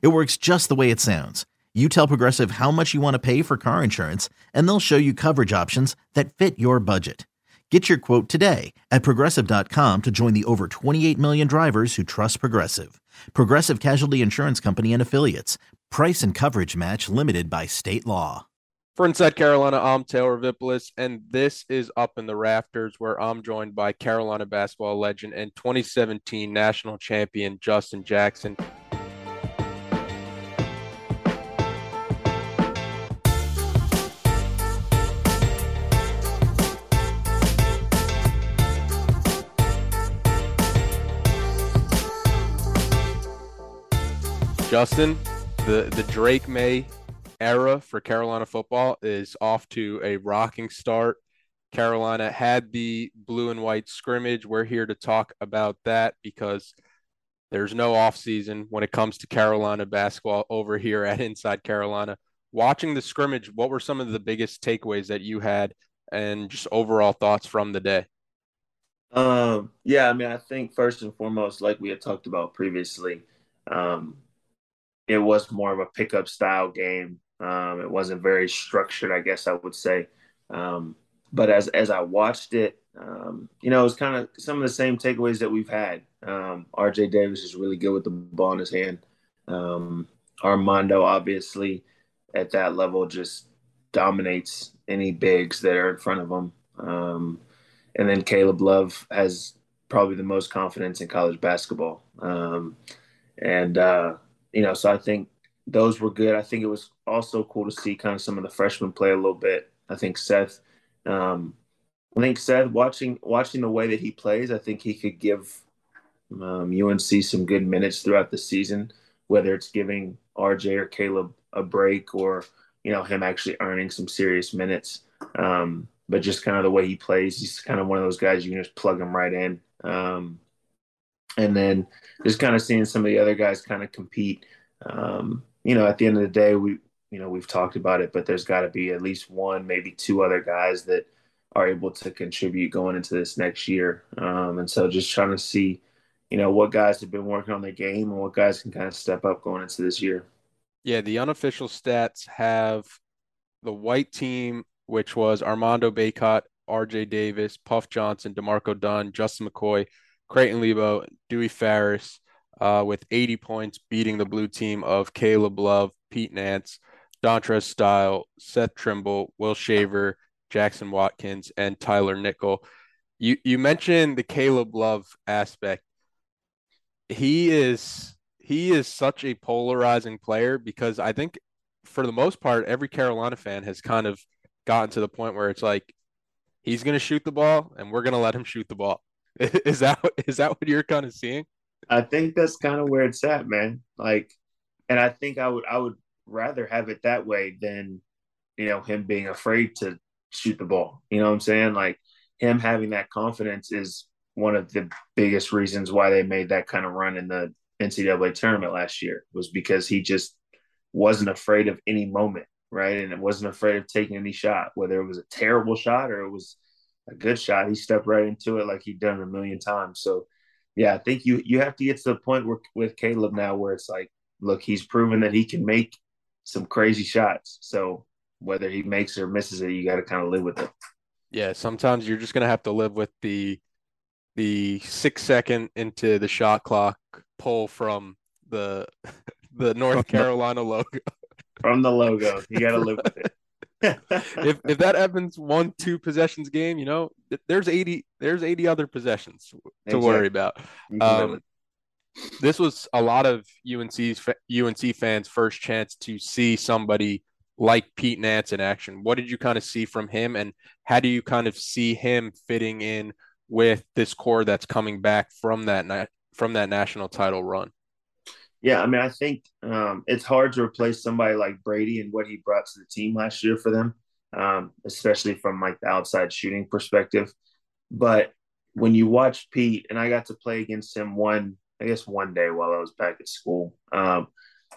It works just the way it sounds. You tell Progressive how much you want to pay for car insurance, and they'll show you coverage options that fit your budget. Get your quote today at progressive.com to join the over 28 million drivers who trust Progressive. Progressive Casualty Insurance Company and Affiliates. Price and coverage match limited by state law. For Inside Carolina, I'm Taylor Vippolis, and this is Up in the Rafters, where I'm joined by Carolina basketball legend and 2017 national champion Justin Jackson. Justin, the the Drake Maye era for Carolina football is off to a rocking start. Carolina had the blue and white scrimmage. We're here to talk about that because there's no offseason when it comes to Carolina basketball over here at Inside Carolina. Watching the scrimmage, what were some of the biggest takeaways that you had and just overall thoughts from the day? Um, yeah, I mean, I think first and foremost, like we had talked about previously, um, it was more of a pickup style game. Um, it wasn't very structured, I guess I would say. Um, but as as I watched it, um, you know, it was kind of some of the same takeaways that we've had. Um, R.J. Davis is really good with the ball in his hand. Um, Armando, obviously, at that level, just dominates any bigs that are in front of him. Um, and then Caleb Love has probably the most confidence in college basketball. and uh, you know, so I think those were good. I think it was also cool to see kind of some of the freshmen play a little bit. I think Seth, um, I think Seth watching watching the way that he plays, I think he could give um, UNC some good minutes throughout the season, whether it's giving RJ or Caleb a break or you know him actually earning some serious minutes. Um, but just kind of the way he plays, he's kind of one of those guys you can just plug him right in. Um, and then just kind of seeing some of the other guys kind of compete. Um, you know, at the end of the day, we you know we've talked about it, but there's got to be at least one, maybe two other guys that are able to contribute going into this next year. Um, and so just trying to see, you know, what guys have been working on their game and what guys can kind of step up going into this year. Yeah, the unofficial stats have the white team, which was Armando Bacot, RJ Davis, Puff Johnson, D'Marco Dunn, Justin McKoy, Creighton Lebo, Duwe Farris uh, with 80 points, beating the blue team of Caleb Love, Pete Nance, Dontrez Style, Seth Trimble, Will Shaver, Jackson Watkins, and Tyler Nickel. You you mentioned the Caleb Love aspect. He is he is such a polarizing player because I think for the most part every Carolina fan has kind of gotten to the point where it's like he's going to shoot the ball and we're going to let him shoot the ball. Is that is that what you're kind of seeing? I think that's kind of where it's at, man. Like, and I think I would I would rather have it that way than you know him being afraid to shoot the ball. You know what I'm saying? Like him having that confidence is one of the biggest reasons why they made that kind of run in the NCAA tournament last year was because he just wasn't afraid of any moment, right? And it wasn't afraid of taking any shot, whether it was a terrible shot or it was a good shot. He stepped right into it like he'd done a million times. So, yeah, I think you you have to get to the point where with Caleb now where it's like, look, he's proven that he can make some crazy shots. So whether he makes or misses it, you got to kind of live with it. Yeah, sometimes you're just gonna have to live with the the six second into the shot clock pull from the the North Carolina logo. From the logo, you got to live with it if if that happens one two possessions game, you know, there's 80 there's 80 other possessions to exactly. worry about. Um, this was a lot of UNC's UNC fans' first chance to see somebody like Pete Nance in action. What did you kind of see from him, and how do you kind of see him fitting in with this core that's coming back from that from that national title run? Yeah, I mean, I think um, it's hard to replace somebody like Brady and what he brought to the team last year for them, um, especially from like the outside shooting perspective. But when you watch Pete, and I got to play against him one, I guess one day while I was back at school. Um,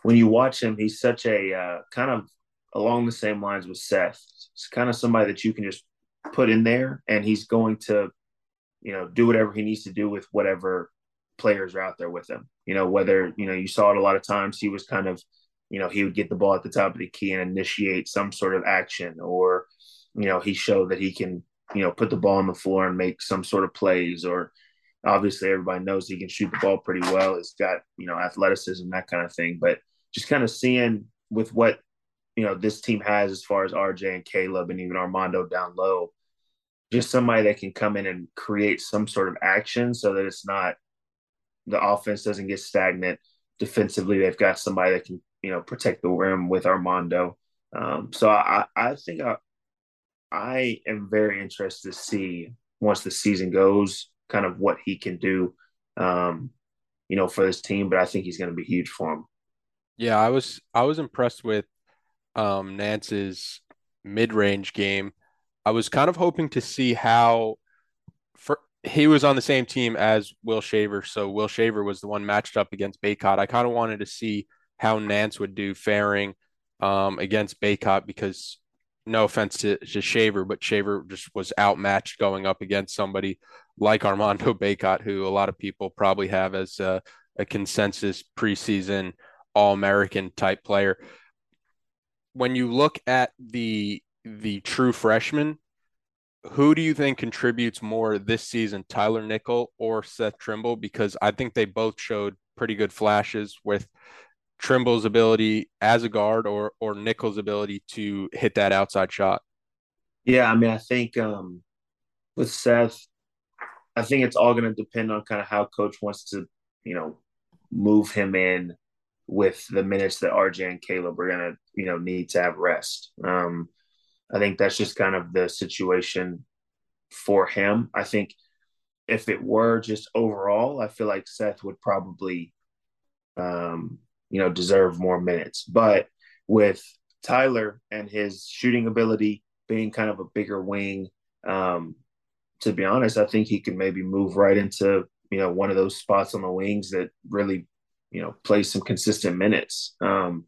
when you watch him, he's such a uh, kind of along the same lines with Seth. It's kind of somebody that you can just put in there, and he's going to, you know, do whatever he needs to do with whatever players are out there with him. You know, whether, you know, you saw it a lot of times, he was kind of, you know, he would get the ball at the top of the key and initiate some sort of action, or, you know, he showed that he can, you know, put the ball on the floor and make some sort of plays, or obviously everybody knows he can shoot the ball pretty well. He's got, you know, athleticism, that kind of thing. But just kind of seeing with what, you know, this team has as far as RJ and Caleb and even Armando down low, just somebody that can come in and create some sort of action so that it's not the offense doesn't get stagnant. Defensively, they've got somebody that can you know protect the rim with Armando. Um, so I, I think I, I am very interested to see once the season goes, kind of what he can do, um, you know, for this team. But I think he's going to be huge for him. Yeah, I was I was impressed with um, Nance's mid-range game. I was kind of hoping to see how for he was on the same team as Will Shaver, so Will Shaver was the one matched up against Bacot. I kind of wanted to see how Nance would do faring um, against Bacot because no offense to, to Shaver, but Shaver just was outmatched going up against somebody like Armando Bacot, who a lot of people probably have as a, a consensus preseason All American type player. When you look at the the true freshman, who do you think contributes more this season, Tyler Nickel or Seth Trimble? Because I think they both showed pretty good flashes with Trimble's ability as a guard or or Nickel's ability to hit that outside shot. Yeah, I mean, I think um, with Seth, I think it's all going to depend on kind of how coach wants to, you know, move him in with the minutes that RJ and Caleb are going to, you know, need to have rest. Um, I think that's just kind of the situation for him. I think if it were just overall, I feel like Seth would probably, um, you know, deserve more minutes. But with Tyler and his shooting ability being kind of a bigger wing, um, to be honest, I think he could maybe move right into, you know, one of those spots on the wings that really, you know, play some consistent minutes. Um,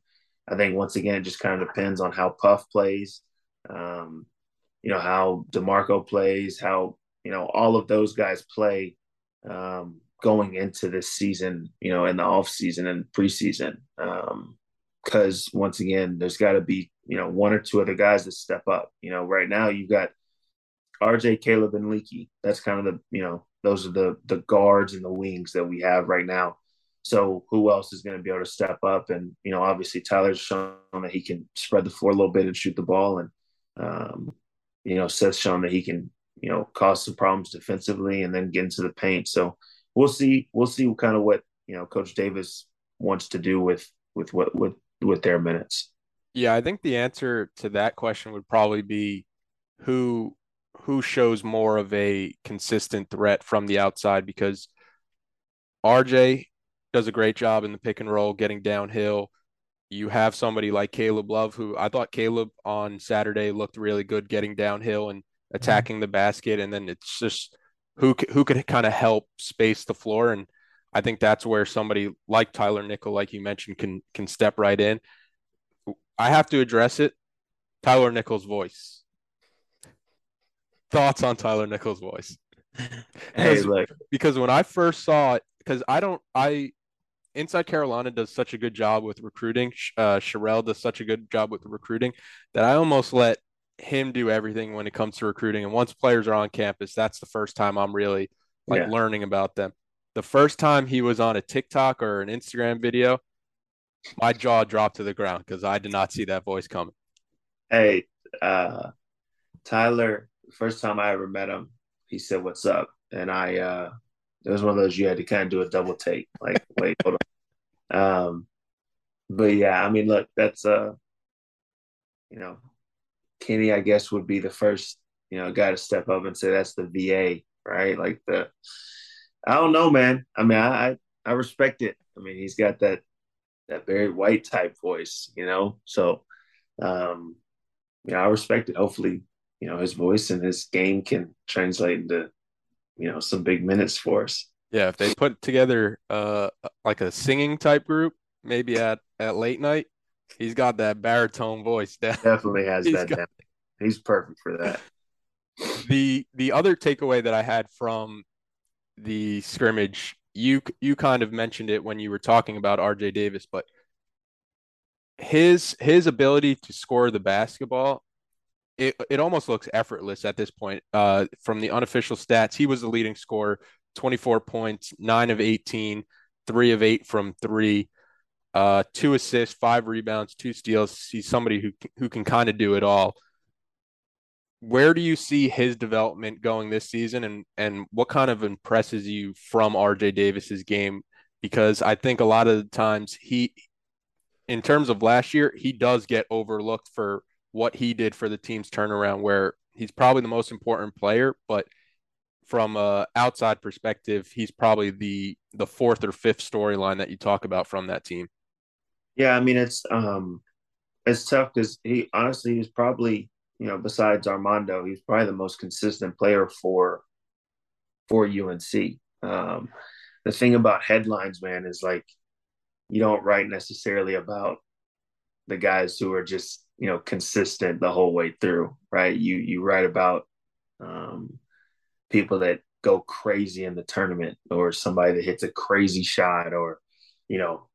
I think once again, it just kind of depends on how Puff plays um, you know, how DeMarco plays, how, you know, all of those guys play um, going into this season, you know, in the off season and preseason. Because um, once again, there's got to be, you know, one or two other guys that step up. You know, right now you've got RJ, Caleb, and Leaky. That's kind of the, you know, those are the the guards and the wings that we have right now. So who else is going to be able to step up? And you know, obviously Tyler's shown that he can spread the floor a little bit and shoot the ball. And um, you know, Seth's shown that he can, you know, cause some problems defensively and then get into the paint. So we'll see. We'll see kind of what you know Coach Davis wants to do with with what with with their minutes. Yeah, I think the answer to that question would probably be who who shows more of a consistent threat from the outside because RJ does a great job in the pick and roll, getting downhill you have somebody like Caleb Love, who I thought Caleb on Saturday looked really good getting downhill and mm-hmm. attacking the basket. And then it's just who, who could kind of help space the floor. And I think that's where somebody like Tyler Nickel, like you mentioned, can, can step right in. I have to address it. Tyler Nickel's voice. Thoughts on Tyler Nickel's voice? Hey, look. because when I first saw it, because I don't, I Inside Carolina does such a good job with recruiting. Uh, Sherrell does such a good job with recruiting that I almost let him do everything when it comes to recruiting. And once players are on campus, that's the first time I'm really like yeah. learning about them. The first time he was on a TikTok or an Instagram video, my jaw dropped to the ground because I did not see that voice coming. Hey, uh, Tyler, first time I ever met him, he said, What's up? And I, uh, it was one of those you had to kind of do a double take. Like, wait, hold on. Um, but yeah, I mean, look, that's uh, you know, Kenny, I guess, would be the first, you know, guy to step up and say that's the VA, right? Like the, I don't know, man. I mean, I I respect it. I mean, he's got that that very White type voice, you know. So, um, know, I respect it. Hopefully, you know, his voice and his game can translate into, you know, some big minutes for us. Yeah, if they put together uh like a singing type group, maybe at at late night, he's got that baritone voice. Definitely has that. Got... He's perfect for that. The the other takeaway that I had from the scrimmage, you you kind of mentioned it when you were talking about RJ Davis, but his his ability to score the basketball it, it almost looks effortless at this point. Uh, from the unofficial stats, he was the leading scorer, 24 points, nine of 18, three of eight from three, uh, two assists, five rebounds, two steals. He's somebody who who can kind of do it all. Where do you see his development going this season, and and what kind of impresses you from RJ Davis's game? Because I think a lot of the times he, in terms of last year, he does get overlooked for what he did for the team's turnaround, where he's probably the most important player, but from a outside perspective, he's probably the the fourth or fifth storyline that you talk about from that team. Yeah, I mean it's um it's tough because he honestly he's probably you know besides Armando he's probably the most consistent player for for UNC. Um, the thing about headlines, man, is like you don't write necessarily about the guys who are just you know consistent the whole way through right? You you write about um, people that go crazy in the tournament or somebody that hits a crazy shot or you know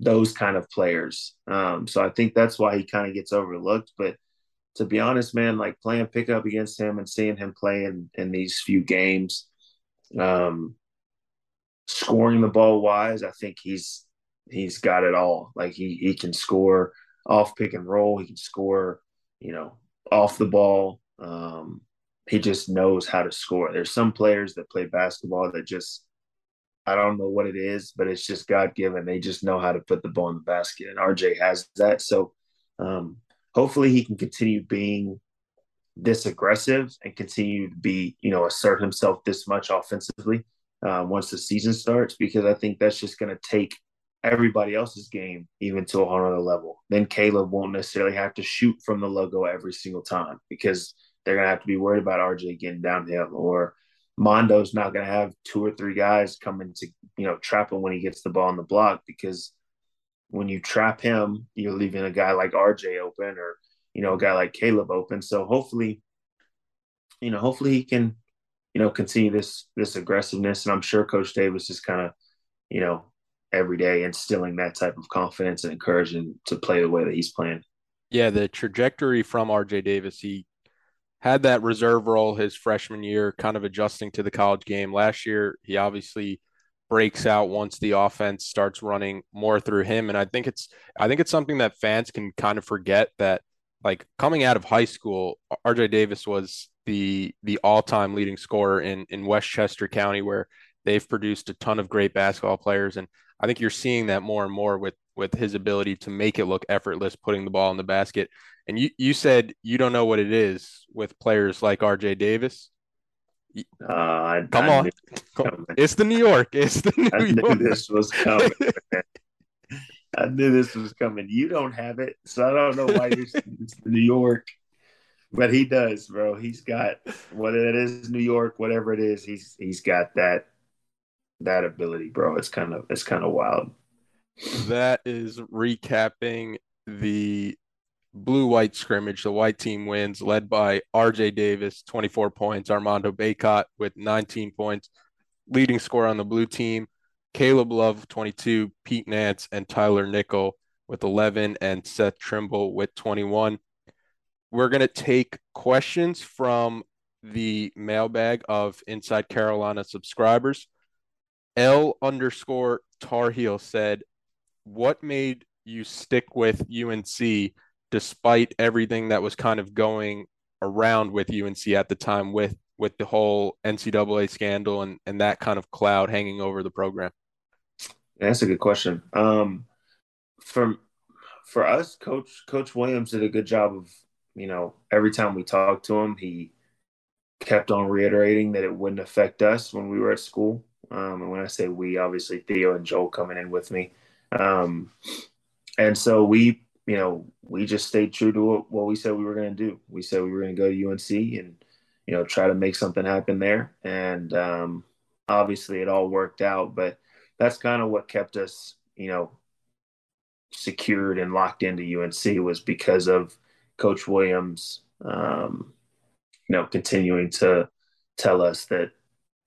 those kind of players. Um, so i think that's why he kind of gets overlooked. But to be honest man like playing pickup against him and seeing him play in, in these few games um, scoring the ball wise i think he's he's got it all. Like he he can score off pick and roll. He can score, you know, off the ball. Um, he just knows how to score. There's some players that play basketball that just, I don't know what it is, but it's just God given. They just know how to put the ball in the basket. And RJ has that. So um, hopefully he can continue being this aggressive and continue to be, you know, assert himself this much offensively uh, once the season starts, because I think that's just going to take everybody else's game even to a whole other level. Then Caleb won't necessarily have to shoot from the logo every single time because they're gonna have to be worried about RJ getting downhill or Mondo's not gonna have two or three guys coming to you know trap him when he gets the ball on the block because when you trap him, you're leaving a guy like RJ open or you know a guy like Caleb open. So hopefully, you know, hopefully he can, you know, continue this this aggressiveness. And I'm sure Coach Davis is kind of, you know, every day, instilling that type of confidence and encouraging to play the way that he's playing. Yeah, the trajectory from RJ Davis, he had that reserve role his freshman year, kind of adjusting to the college game. Last year, he obviously breaks out once the offense starts running more through him. And I think it's I think it's something that fans can kind of forget that like coming out of high school, RJ Davis was the the all-time leading scorer in in Westchester County where they've produced a ton of great basketball players and I think you're seeing that more and more with with his ability to make it look effortless putting the ball in the basket. And you you said you don't know what it is with players like RJ Davis. Uh, I, Come I on, it's the New York. It's the New I York. knew this was coming. I knew this was coming. You don't have it, so I don't know why you're it's New York. But he does, bro. He's got what it is, New York, whatever it is. He's he's got that that ability, bro. It's kind of it's kind of wild. That is recapping the blue white scrimmage. The white team wins, led by RJ Davis, 24 points, Armando Bacot with 19 points, leading score on the blue team. Caleb Love, 22, Pete Nance, and Tyler Nickel with 11, and Seth Trimble with 21. We're going to take questions from the mailbag of Inside Carolina subscribers. L underscore Tar Heel said, What made you stick with UNC despite everything that was kind of going around with UNC at the time with with the whole NCAA scandal and, and that kind of cloud hanging over the program? Yeah, that's a good question. Um, for for us, Coach Coach Williams did a good job of you know every time we talked to him, he kept on reiterating that it wouldn't affect us when we were at school. Um, and when I say we, obviously Theo and Joel coming in with me. Um, and so we, you know, we just stayed true to what we said we were going to do. We said we were going to go to UNC and, you know, try to make something happen there. And um, obviously it all worked out, but that's kind of what kept us, you know, secured and locked into UNC was because of Coach Williams, um, you know, continuing to tell us that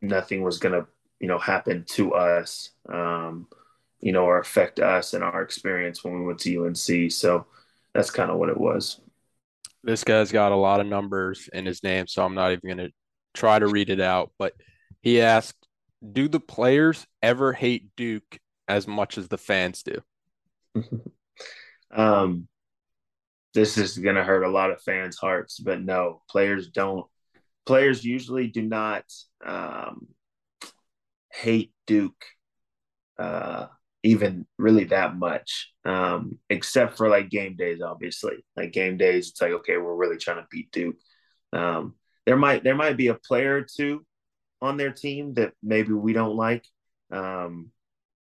nothing was going to, you know, happen to us, um, you know, or affect us and our experience when we went to UNC. So that's kind of what it was. This guy's got a lot of numbers in his name, so I'm not even going to try to read it out. But he asked, Do the players ever hate Duke as much as the fans do? um, this is going to hurt a lot of fans' hearts, but no, players don't. Players usually do not um, hate Duke uh, even really that much, um, except for like game days. Obviously, like game days, it's like okay, we're really trying to beat Duke. Um, there might there might be a player or two on their team that maybe we don't like. Um,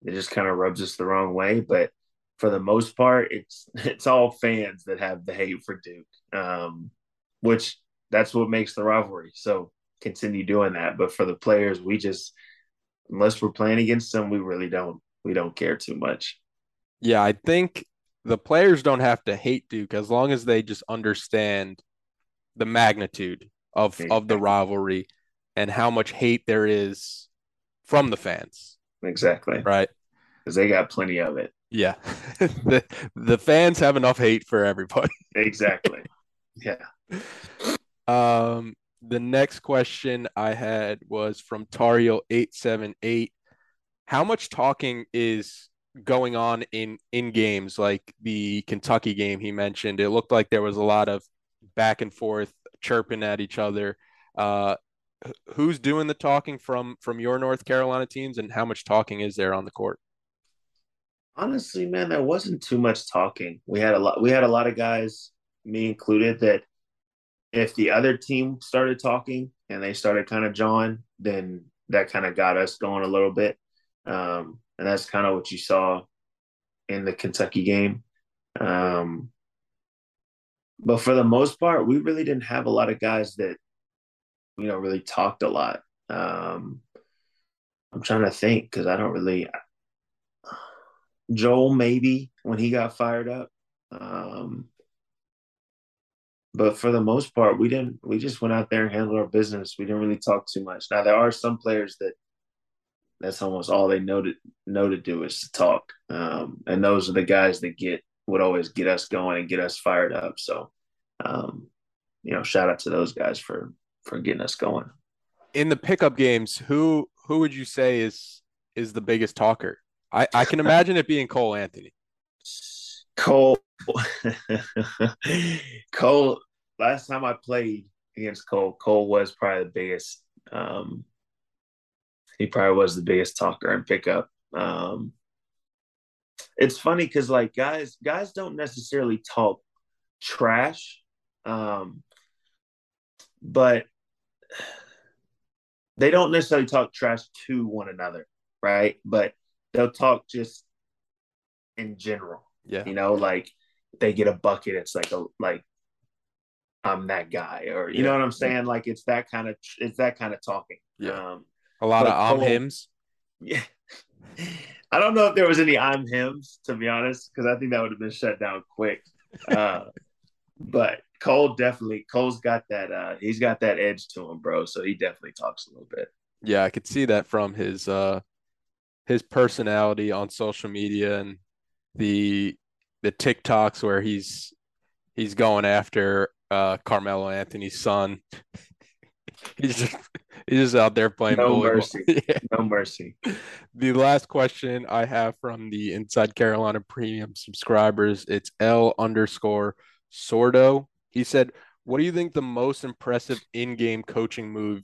it just kind of rubs us the wrong way, but for the most part, it's it's all fans that have the hate for Duke, um, which that's what makes the rivalry. So continue doing that. But for the players, we just unless we're playing against them, we really don't we don't care too much. Yeah, I think the players don't have to hate Duke as long as they just understand the magnitude of exactly. of the rivalry and how much hate there is from the fans. Exactly. Right. Because they got plenty of it. Yeah. the the fans have enough hate for everybody. exactly. Yeah. Um the next question I had was from Tario878. How much talking is going on in in games like the Kentucky game he mentioned? It looked like there was a lot of back and forth chirping at each other. Uh who's doing the talking from from your North Carolina teams and how much talking is there on the court? Honestly, man, there wasn't too much talking. We had a lot. We had a lot of guys, me included, that if the other team started talking and they started kind of jawing, then that kind of got us going a little bit. Um, and that's kind of what you saw in the Kentucky game. Um, but for the most part, we really didn't have a lot of guys that, you know, really talked a lot. Um, I'm trying to think because I don't really, Joel maybe when he got fired up. Um, but for the most part, we didn't. We just went out there and handled our business. We didn't really talk too much. Now there are some players that that's almost all they know to know to do is to talk, um, and those are the guys that get would always get us going and get us fired up. So, um, you know, shout out to those guys for for getting us going. In the pickup games, who who would you say is is the biggest talker? I, I can imagine it being Cole Anthony. Cole, Cole. Last time I played against Cole, Cole was probably the biggest. Um, he probably was the biggest talker and pickup. Um, it's funny because like guys, guys don't necessarily talk trash, um, but they don't necessarily talk trash to one another, right? But they'll talk just in general. Yeah. You know, like they get a bucket, it's like a like I'm that guy, or you yeah. know what I'm saying? Like it's that kind of it's that kind of talking. Yeah. Um, a lot of I'm hymns. Yeah. I don't know if there was any I'm hymns to be honest, because I think that would have been shut down quick. Uh, but Cole definitely Cole's got that uh he's got that edge to him, bro. So he definitely talks a little bit. Yeah, I could see that from his uh his personality on social media and the the TikToks where he's he's going after uh Carmelo Anthony's son. he's just he's just out there playing no mercy. yeah. No mercy. The last question I have from the Inside Carolina Premium subscribers, it's L underscore Sordo. He said, What do you think the most impressive in-game coaching move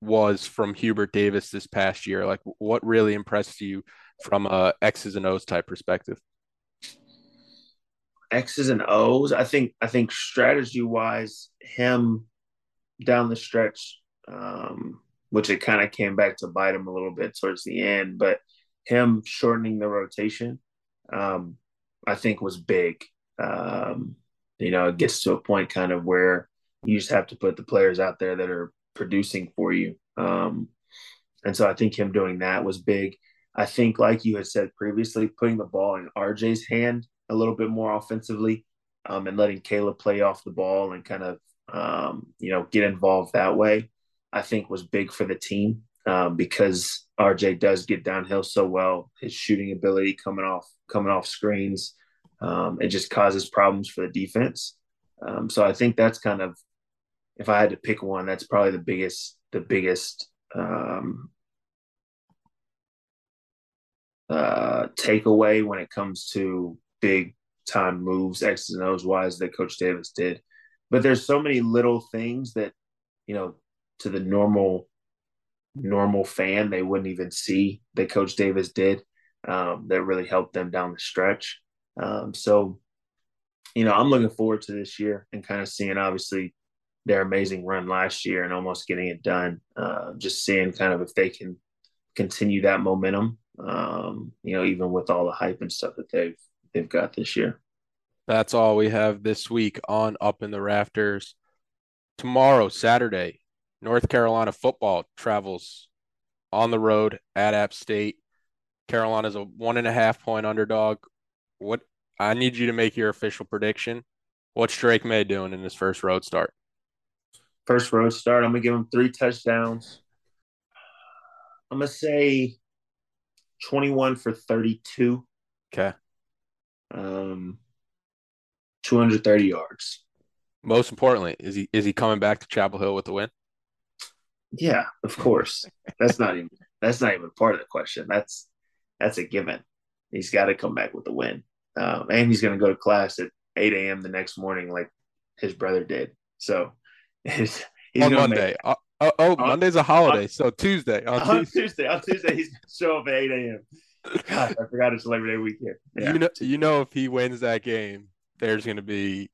was from Hubert Davis this past year? Like, what really impressed you from a X's and O's type perspective? X's and O's. I think. I think strategy wise, him down the stretch, um, which it kind of came back to bite him a little bit towards the end, but him shortening the rotation um, I think was big. Um, you know, it gets to a point kind of where you just have to put the players out there that are producing for you. Um, and so I think him doing that was big. I think, like you had said previously, putting the ball in RJ's hand a little bit more offensively um, and letting Caleb play off the ball and kind of, um, you know, get involved that way, I think was big for the team um, because RJ does get downhill so well. His shooting ability coming off coming off screens, um, it just causes problems for the defense. Um, so I think that's kind of, if I had to pick one, that's probably the biggest the biggest um, uh, takeaway when it comes to big time moves, X's and O's wise that Coach Davis did. But there's so many little things that, you know, to the normal normal fan, they wouldn't even see that Coach Davis did um, that really helped them down the stretch. Um, so, you know, I'm looking forward to this year and kind of seeing obviously their amazing run last year and almost getting it done. Uh, just seeing kind of if they can continue that momentum. Um, you know, even with all the hype and stuff that they've they've got this year. That's all we have this week on Up in the Rafters. Tomorrow, Saturday, North Carolina football travels on the road at App State. Carolina's a one and a half point underdog. What I need you to make your official prediction. What's Drake Maye doing in his first road start? First road start, I'm gonna give him three touchdowns. I'm gonna say 21 for 32. Okay. Um, 230 yards. Most importantly, is he is he coming back to Chapel Hill with the win? Yeah, of course. That's not even that's not even part of the question. That's that's a given. He's got to come back with the win, um, and he's going to go to class at 8 a.m. the next morning, like his brother did. So he's, he's on Monday. Uh, oh, oh on, Monday's a holiday, on, so Tuesday. On, on Tuesday. Tuesday, on Tuesday, he's going to show up at 8 a.m. God, I forgot it's Labor Day weekend. Yeah. You know, you know, if he wins that game, there's going to be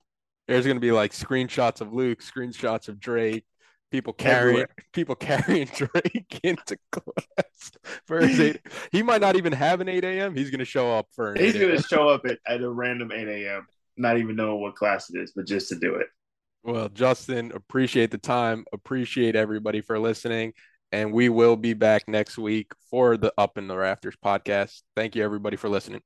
there's going to be like screenshots of Luke, screenshots of Drake, people carrying Everywhere. people carrying Drake into class for his eight. He might not even have an eight a.m. He's going to show up for. He's going to show up at, at a random eight a.m. Not even knowing what class it is, but just to do it. Well, Justin, appreciate the time. Appreciate everybody for listening. And we will be back next week for the Up in the Rafters podcast. Thank you, everybody, for listening.